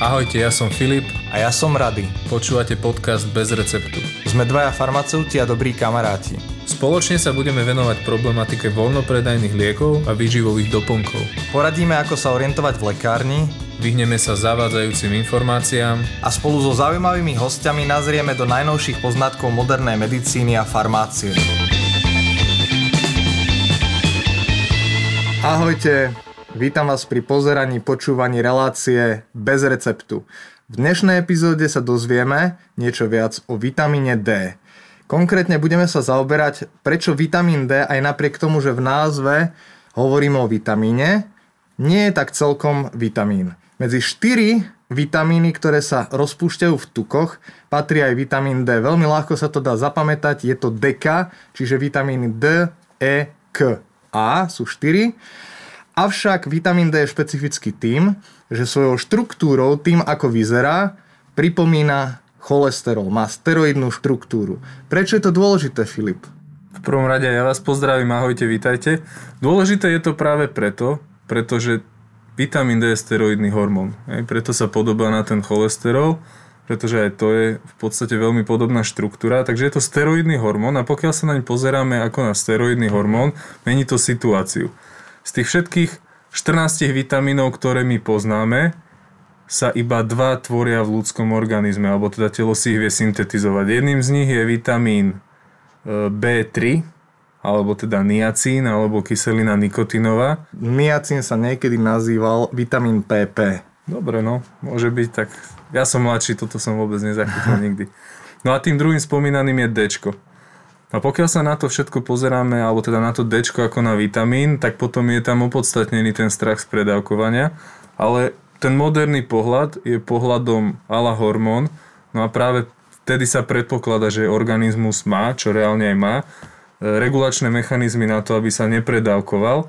Ahojte, ja som Filip. A ja som Rady. Počúvate podcast Bez receptu. Sme dvaja farmaceuti a dobrí kamaráti. Spoločne sa budeme venovať problematike voľnopredajných liekov a výživových doplnkov. Poradíme, ako sa orientovať v lekárni, Vyhneme sa zavádzajúcim informáciám a spolu so zaujímavými hostiami nazrieme do najnovších poznatkov modernej medicíny a farmácie. Ahojte, vítam vás pri pozeraní počúvaní relácie bez receptu. V dnešnej epizóde sa dozvieme niečo viac o vitamíne D. Konkrétne budeme sa zaoberať, prečo vitamín D aj napriek tomu, že v názve hovoríme o vitamíne, nie je tak celkom vitamín. Medzi 4 vitamíny, ktoré sa rozpúšťajú v tukoch, patrí aj vitamín D. Veľmi ľahko sa to dá zapamätať, je to DK, čiže vitamíny D, E, K. A sú 4. Avšak vitamín D je špecifický tým, že svojou štruktúrou, tým ako vyzerá, pripomína cholesterol, má steroidnú štruktúru. Prečo je to dôležité, Filip? V prvom rade ja vás pozdravím, ahojte, vítajte. Dôležité je to práve preto, pretože vitamín D je steroidný hormón. Hej, preto sa podobá na ten cholesterol, pretože aj to je v podstate veľmi podobná štruktúra. Takže je to steroidný hormón a pokiaľ sa naň pozeráme ako na steroidný hormón, mení to situáciu. Z tých všetkých 14 vitamínov, ktoré my poznáme, sa iba dva tvoria v ľudskom organizme, alebo teda telo si ich vie syntetizovať. Jedným z nich je vitamín e, B3, alebo teda niacín, alebo kyselina nikotinová. Niacín sa niekedy nazýval vitamín PP. Dobre, no, môže byť tak. Ja som mladší, toto som vôbec nezachytil nikdy. No a tým druhým spomínaným je D. A pokiaľ sa na to všetko pozeráme, alebo teda na to D ako na vitamín, tak potom je tam opodstatnený ten strach z predávkovania. Ale ten moderný pohľad je pohľadom ala hormón, no a práve vtedy sa predpokladá, že organizmus má, čo reálne aj má, regulačné mechanizmy na to, aby sa nepredávkoval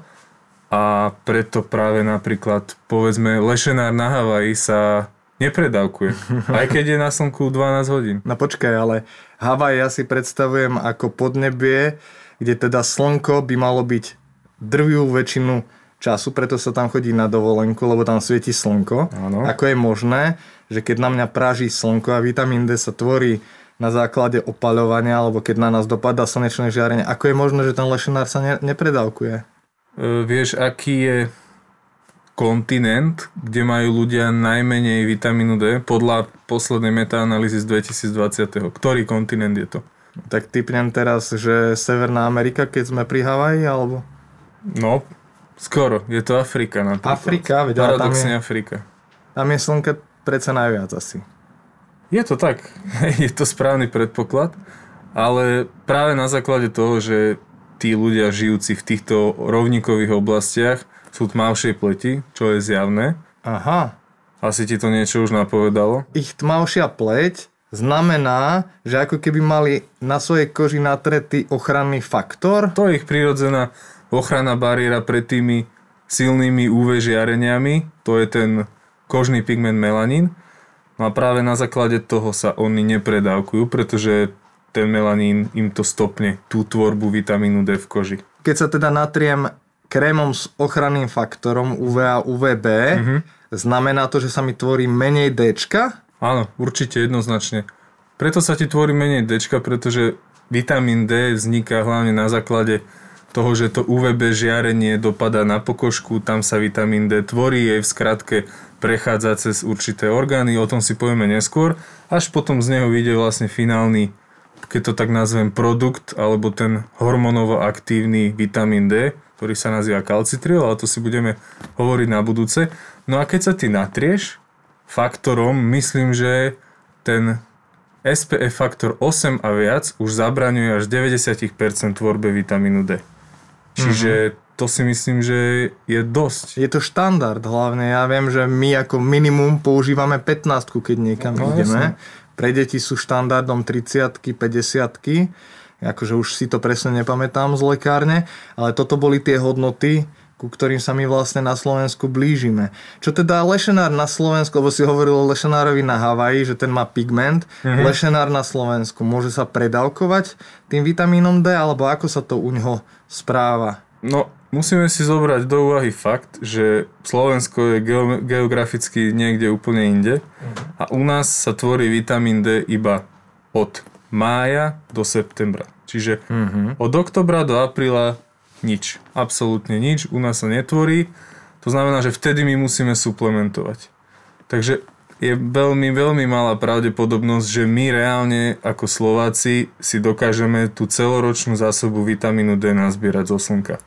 a preto práve napríklad povedzme lešenár na Havaji sa nepredávkuje. Aj keď je na slnku 12 hodín. No počkaj, ale Havaj ja si predstavujem ako podnebie, kde teda slnko by malo byť drvivú väčšinu času, preto sa tam chodí na dovolenku, lebo tam svieti slnko. Ano. Ako je možné, že keď na mňa praží slnko a vitamín D sa tvorí na základe opaľovania, alebo keď na nás dopadá slnečné žiarenie. Ako je možné, že ten lešenár sa ne, nepredávkuje? E, vieš, aký je kontinent, kde majú ľudia najmenej vitamínu D podľa poslednej metaanalýzy z 2020. Ktorý kontinent je to? Tak typnem teraz, že Severná Amerika, keď sme pri Havaji, alebo? No, skoro. Je to Afrika napríklad. Afrika? Veď, Paradoxne tam je, Afrika. Tam je slnka predsa najviac asi. Je to tak, je to správny predpoklad, ale práve na základe toho, že tí ľudia žijúci v týchto rovníkových oblastiach sú tmavšej pleti, čo je zjavné. Aha. Asi ti to niečo už napovedalo? Ich tmavšia pleť znamená, že ako keby mali na svojej koži natretý ochranný faktor? To je ich prirodzená ochranná bariéra pred tými silnými UV žiareniami, to je ten kožný pigment melanín. No a práve na základe toho sa oni nepredávkujú, pretože ten melanín im to stopne tú tvorbu vitamínu D v koži. Keď sa teda natriem krémom s ochranným faktorom UVA a UVB, mm-hmm. znamená to, že sa mi tvorí menej D? Áno, určite jednoznačne. Preto sa ti tvorí menej D, pretože vitamín D vzniká hlavne na základe toho, že to UVB žiarenie dopadá na pokožku, tam sa vitamín D tvorí, jej v skratke prechádza cez určité orgány, o tom si povieme neskôr, až potom z neho vyjde vlastne finálny, keď to tak nazvem, produkt, alebo ten hormonovo aktívny vitamín D, ktorý sa nazýva kalcitriol, ale to si budeme hovoriť na budúce. No a keď sa ty natrieš faktorom, myslím, že ten SPF faktor 8 a viac už zabraňuje až 90% tvorbe vitamínu D. Čiže mm-hmm. to si myslím, že je dosť. Je to štandard hlavne. Ja viem, že my ako minimum používame 15 keď niekam no, ideme. Jasne. Pre deti sú štandardom 30 50 akože už si to presne nepamätám z lekárne, ale toto boli tie hodnoty, ku ktorým sa my vlastne na Slovensku blížime. Čo teda lešenár na Slovensku, lebo si hovoril o lešenárovi na Havaji, že ten má pigment, mm-hmm. lešenár na Slovensku môže sa predávkovať tým vitamínom D, alebo ako sa to u ňoho správa? No, musíme si zobrať do úvahy fakt, že Slovensko je geo- geograficky niekde úplne inde a u nás sa tvorí vitamín D iba od mája do septembra. Čiže Mhm. od oktobra do apríla nič. Absolútne nič. U nás sa netvorí. To znamená, že vtedy my musíme suplementovať. Takže je veľmi, veľmi malá pravdepodobnosť, že my reálne ako Slováci si dokážeme tú celoročnú zásobu vitamínu D nazbierať zo slnka.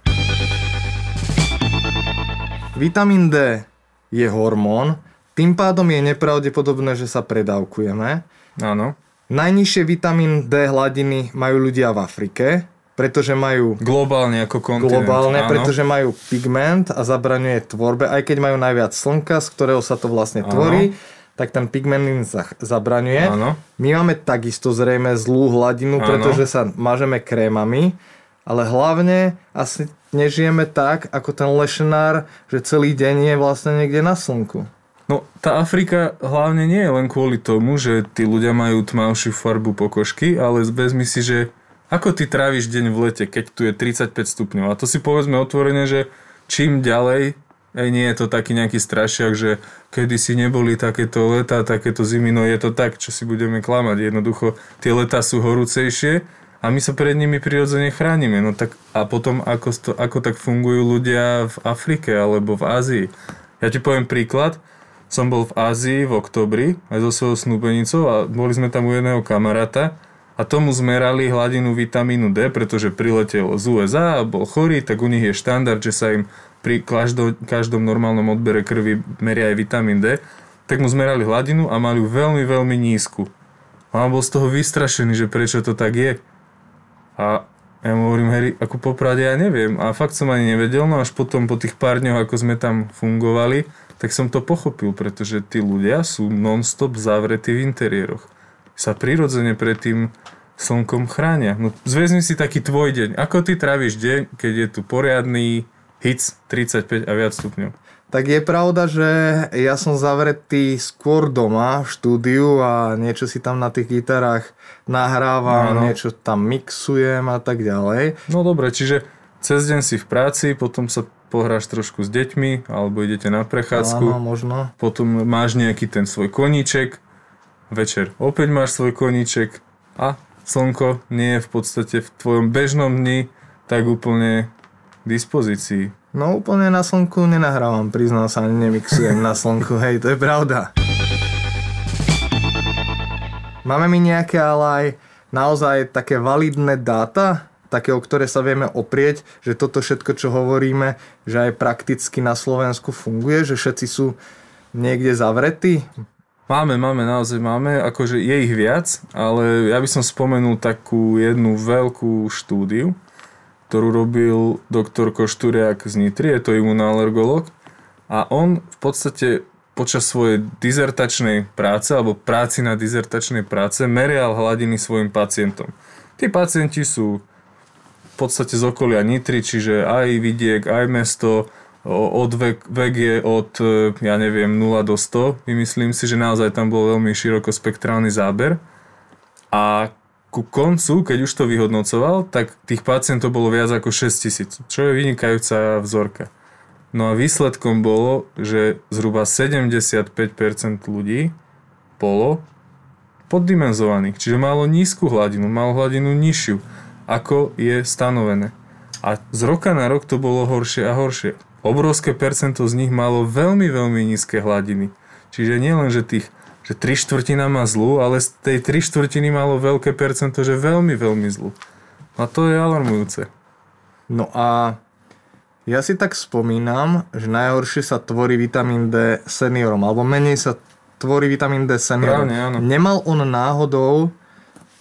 Vitamín D je hormón, tým pádom je nepravdepodobné, že sa predávkujeme. Áno. Najnižšie vitamín D hladiny majú ľudia v Afrike, pretože majú Globálne ako kontinent. globálne, áno. pretože majú pigment a zabraňuje tvorbe, aj keď majú najviac slnka, z ktorého sa to vlastne tvorí, tak ten pigment im za- zabraňuje. Áno. My máme takisto zrejme zlú hladinu, Áno. pretože sa mažeme krémami, ale hlavne asi nežijeme tak, ako ten lešenár, že celý deň je vlastne niekde na slnku. No, tá Afrika hlavne nie je len kvôli tomu, že tí ľudia majú tmavšiu farbu pokožky, ale vezmi si, že ako ty tráviš deň v lete, keď tu je 35 stupňov. A to si povedzme otvorene, že čím ďalej, aj nie je to taký nejaký strašiak, že kedy si neboli takéto leta, takéto zimy, no je to tak, čo si budeme klamať. Jednoducho, tie letá sú horúcejšie a my sa pred nimi prirodzene chránime. No tak, a potom, ako, to, ako tak fungujú ľudia v Afrike alebo v Ázii. Ja ti poviem príklad. Som bol v Ázii v oktobri aj so svojou snúbenicou a boli sme tam u jedného kamaráta a tomu zmerali hladinu vitamínu D, pretože priletel z USA a bol chorý, tak u nich je štandard, že sa im pri každom, každom normálnom odbere krvi meria aj vitamín D, tak mu zmerali hladinu a mali ju veľmi, veľmi nízku. A on bol z toho vystrašený, že prečo to tak je. A ja mu hovorím, Harry, ako popravde ja neviem. A fakt som ani nevedel, no až potom po tých pár dňoch, ako sme tam fungovali, tak som to pochopil, pretože tí ľudia sú non-stop zavretí v interiéroch. Sa prirodzene pred tým slnkom chránia. No zväzmi si taký tvoj deň. Ako ty tráviš deň, keď je tu poriadny hic 35 a viac stupňov? Tak je pravda, že ja som zavretý skôr doma v štúdiu a niečo si tam na tých gitarách nahrávam, Áno. niečo tam mixujem a tak ďalej. No dobre, čiže cez deň si v práci, potom sa pohráš trošku s deťmi, alebo idete na prechádzku. Áno, možno. potom máš nejaký ten svoj koníček, večer opäť máš svoj koníček a slnko nie je v podstate v tvojom bežnom dni tak úplne k dispozícii. No úplne na slnku nenahrávam, priznám sa, nemixujem na slnku, hej, to je pravda. Máme mi nejaké ale aj naozaj také validné dáta, také, o ktoré sa vieme oprieť, že toto všetko, čo hovoríme, že aj prakticky na Slovensku funguje, že všetci sú niekde zavretí? Máme, máme, naozaj máme, akože je ich viac, ale ja by som spomenul takú jednu veľkú štúdiu, ktorú robil doktor Košturiak z Nitry, je to imunálogolog a on v podstate počas svojej dizertačnej práce alebo práci na dizertačnej práce merial hladiny svojim pacientom. Tí pacienti sú v podstate z okolia Nitry, čiže aj vidiek, aj mesto, od vek, vek je od, e, ja neviem, 0 do 100. Vymyslím si, že naozaj tam bol veľmi širokospektrálny záber. A ku koncu, keď už to vyhodnocoval, tak tých pacientov bolo viac ako 6 tisíc, čo je vynikajúca vzorka. No a výsledkom bolo, že zhruba 75% ľudí bolo poddimenzovaných, čiže malo nízku hladinu, malo hladinu nižšiu, ako je stanovené. A z roka na rok to bolo horšie a horšie. Obrovské percento z nich malo veľmi, veľmi nízke hladiny. Čiže nielen, že tých že tri štvrtina má zlú, ale z tej tri štvrtiny malo veľké percento, že veľmi, veľmi zlú. A to je alarmujúce. No a ja si tak spomínam, že najhoršie sa tvorí vitamín D seniorom, alebo menej sa tvorí vitamín D seniorom. Správne, áno. Nemal on náhodou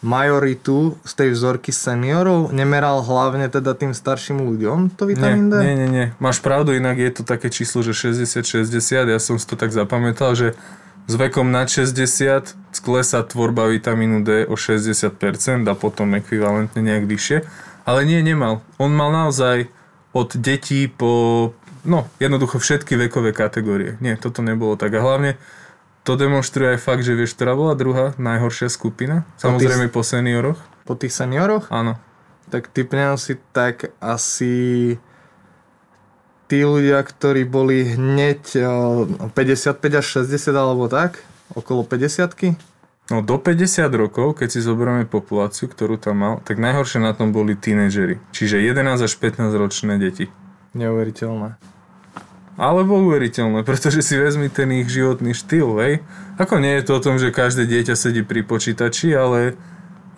majoritu z tej vzorky seniorov? Nemeral hlavne teda tým starším ľuďom to Nie, vitamín D? nie, nie, nie. Máš pravdu, inak je to také číslo, že 60-60, ja som si to tak zapamätal, že s vekom nad 60 sklesá tvorba vitamínu D o 60% a potom ekvivalentne nejak vyššie. Ale nie, nemal. On mal naozaj od detí po, no, jednoducho všetky vekové kategórie. Nie, toto nebolo tak. A hlavne to demonstruje aj fakt, že vieš, ktorá bola druhá najhoršia skupina? Samozrejme po senioroch. Po tých senioroch? Áno. Tak typnem si tak asi tí ľudia, ktorí boli hneď 55 až 60 alebo tak, okolo 50 No do 50 rokov, keď si zoberieme populáciu, ktorú tam mal, tak najhoršie na tom boli tínedžery. Čiže 11 až 15 ročné deti. Neuveriteľné. Alebo uveriteľné, pretože si vezmi ten ich životný štýl, hej. Ako nie je to o tom, že každé dieťa sedí pri počítači, ale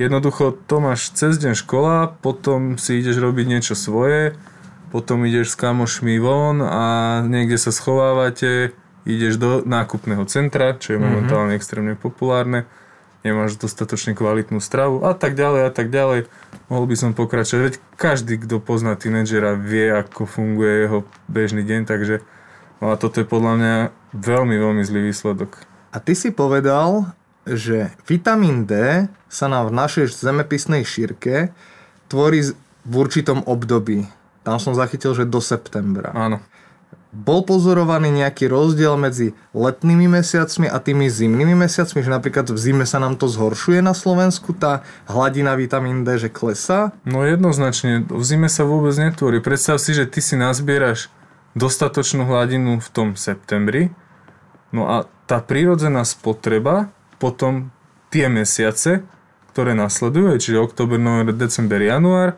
jednoducho to máš cez deň škola, potom si ideš robiť niečo svoje, potom ideš s kamošmi von a niekde sa schovávate, ideš do nákupného centra, čo je mhm. momentálne mm-hmm. extrémne populárne, nemáš dostatočne kvalitnú stravu a tak ďalej a tak ďalej. Mohol by som pokračovať, veď každý, kto pozná tínedžera, vie, ako funguje jeho bežný deň, takže no a toto je podľa mňa veľmi, veľmi zlý výsledok. A ty si povedal, že vitamín D sa nám v našej zemepisnej šírke tvorí v určitom období. Tam som zachytil, že do septembra. Áno. Bol pozorovaný nejaký rozdiel medzi letnými mesiacmi a tými zimnými mesiacmi, že napríklad v zime sa nám to zhoršuje na Slovensku, tá hladina vitamín D, že klesá? No jednoznačne, v zime sa vôbec netvorí. Predstav si, že ty si nazbieraš dostatočnú hladinu v tom septembri, no a tá prírodzená spotreba potom tie mesiace, ktoré nasledujú, čiže október, november, december, január,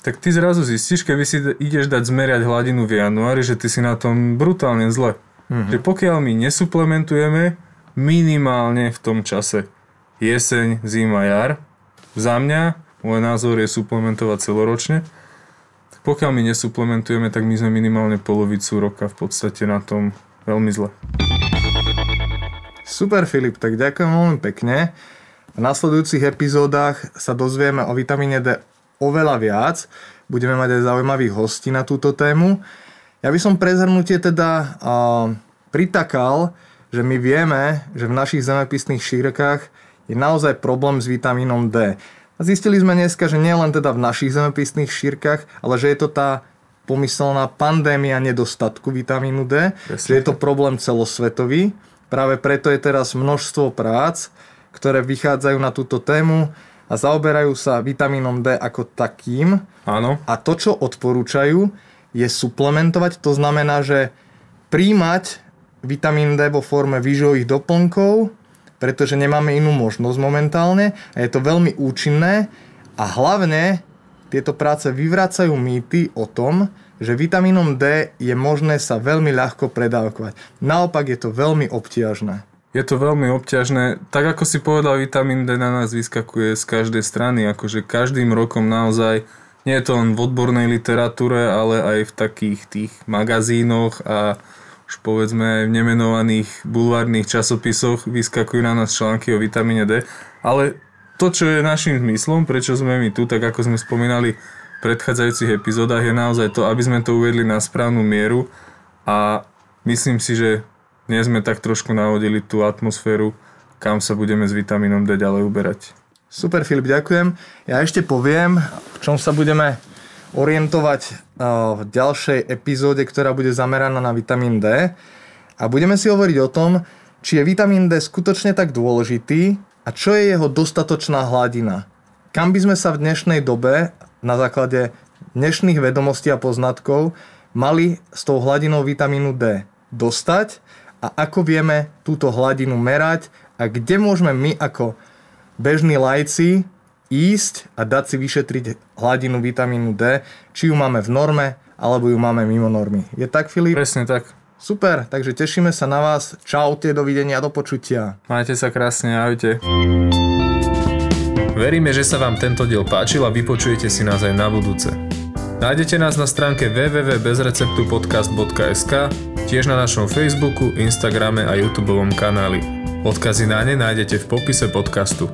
tak ty zrazu zistíš, keby si ideš dať zmerať hladinu v januári, že ty si na tom brutálne zle. Mm-hmm. Že pokiaľ my nesuplementujeme minimálne v tom čase jeseň, zima, jar, za mňa, môj názor je suplementovať celoročne, tak pokiaľ my nesuplementujeme, tak my sme minimálne polovicu roka v podstate na tom veľmi zle. Super Filip, tak ďakujem veľmi pekne. V nasledujúcich epizódach sa dozvieme o vitamíne D oveľa viac. Budeme mať aj zaujímavých hostí na túto tému. Ja by som pre zhrnutie teda uh, pritakal, že my vieme, že v našich zemepisných šírkach je naozaj problém s vitamínom D. A zistili sme dneska, že nie len teda v našich zemepisných šírkach, ale že je to tá pomyselná pandémia nedostatku vitamínu D, Jasne. že je to problém celosvetový. Práve preto je teraz množstvo prác, ktoré vychádzajú na túto tému a zaoberajú sa vitamínom D ako takým. Áno. A to, čo odporúčajú, je suplementovať. To znamená, že príjmať vitamín D vo forme výživových doplnkov, pretože nemáme inú možnosť momentálne a je to veľmi účinné a hlavne tieto práce vyvracajú mýty o tom, že vitamínom D je možné sa veľmi ľahko predávkovať. Naopak je to veľmi obťažné. Je to veľmi obťažné. Tak ako si povedal, vitamín D na nás vyskakuje z každej strany, akože každým rokom naozaj, nie je to len v odbornej literatúre, ale aj v takých tých magazínoch a už povedzme aj v nemenovaných bulvárnych časopisoch vyskakujú na nás články o vitamíne D. Ale to, čo je našim zmyslom, prečo sme my tu, tak ako sme spomínali v predchádzajúcich epizódach, je naozaj to, aby sme to uvedli na správnu mieru a myslím si, že dnes sme tak trošku navodili tú atmosféru, kam sa budeme s vitamínom D ďalej uberať. Super Filip, ďakujem. Ja ešte poviem, v čom sa budeme orientovať eh, v ďalšej epizóde, ktorá bude zameraná na vitamín D. A budeme si hovoriť o tom, či je vitamín D skutočne tak dôležitý a čo je jeho dostatočná hladina. Kam by sme sa v dnešnej dobe na základe dnešných vedomostí a poznatkov mali s tou hladinou vitamínu D dostať a ako vieme túto hladinu merať a kde môžeme my ako bežní lajci ísť a dať si vyšetriť hladinu vitamínu D, či ju máme v norme, alebo ju máme mimo normy. Je tak, Filip? Presne tak. Super, takže tešíme sa na vás. Čaute, dovidenia, do počutia. Majte sa krásne, ahojte. Veríme, že sa vám tento diel páčil a vypočujete si nás aj na budúce. Nájdete nás na stránke www.bezreceptupodcast.sk tiež na našom Facebooku, Instagrame a YouTube kanáli. Odkazy na ne nájdete v popise podcastu.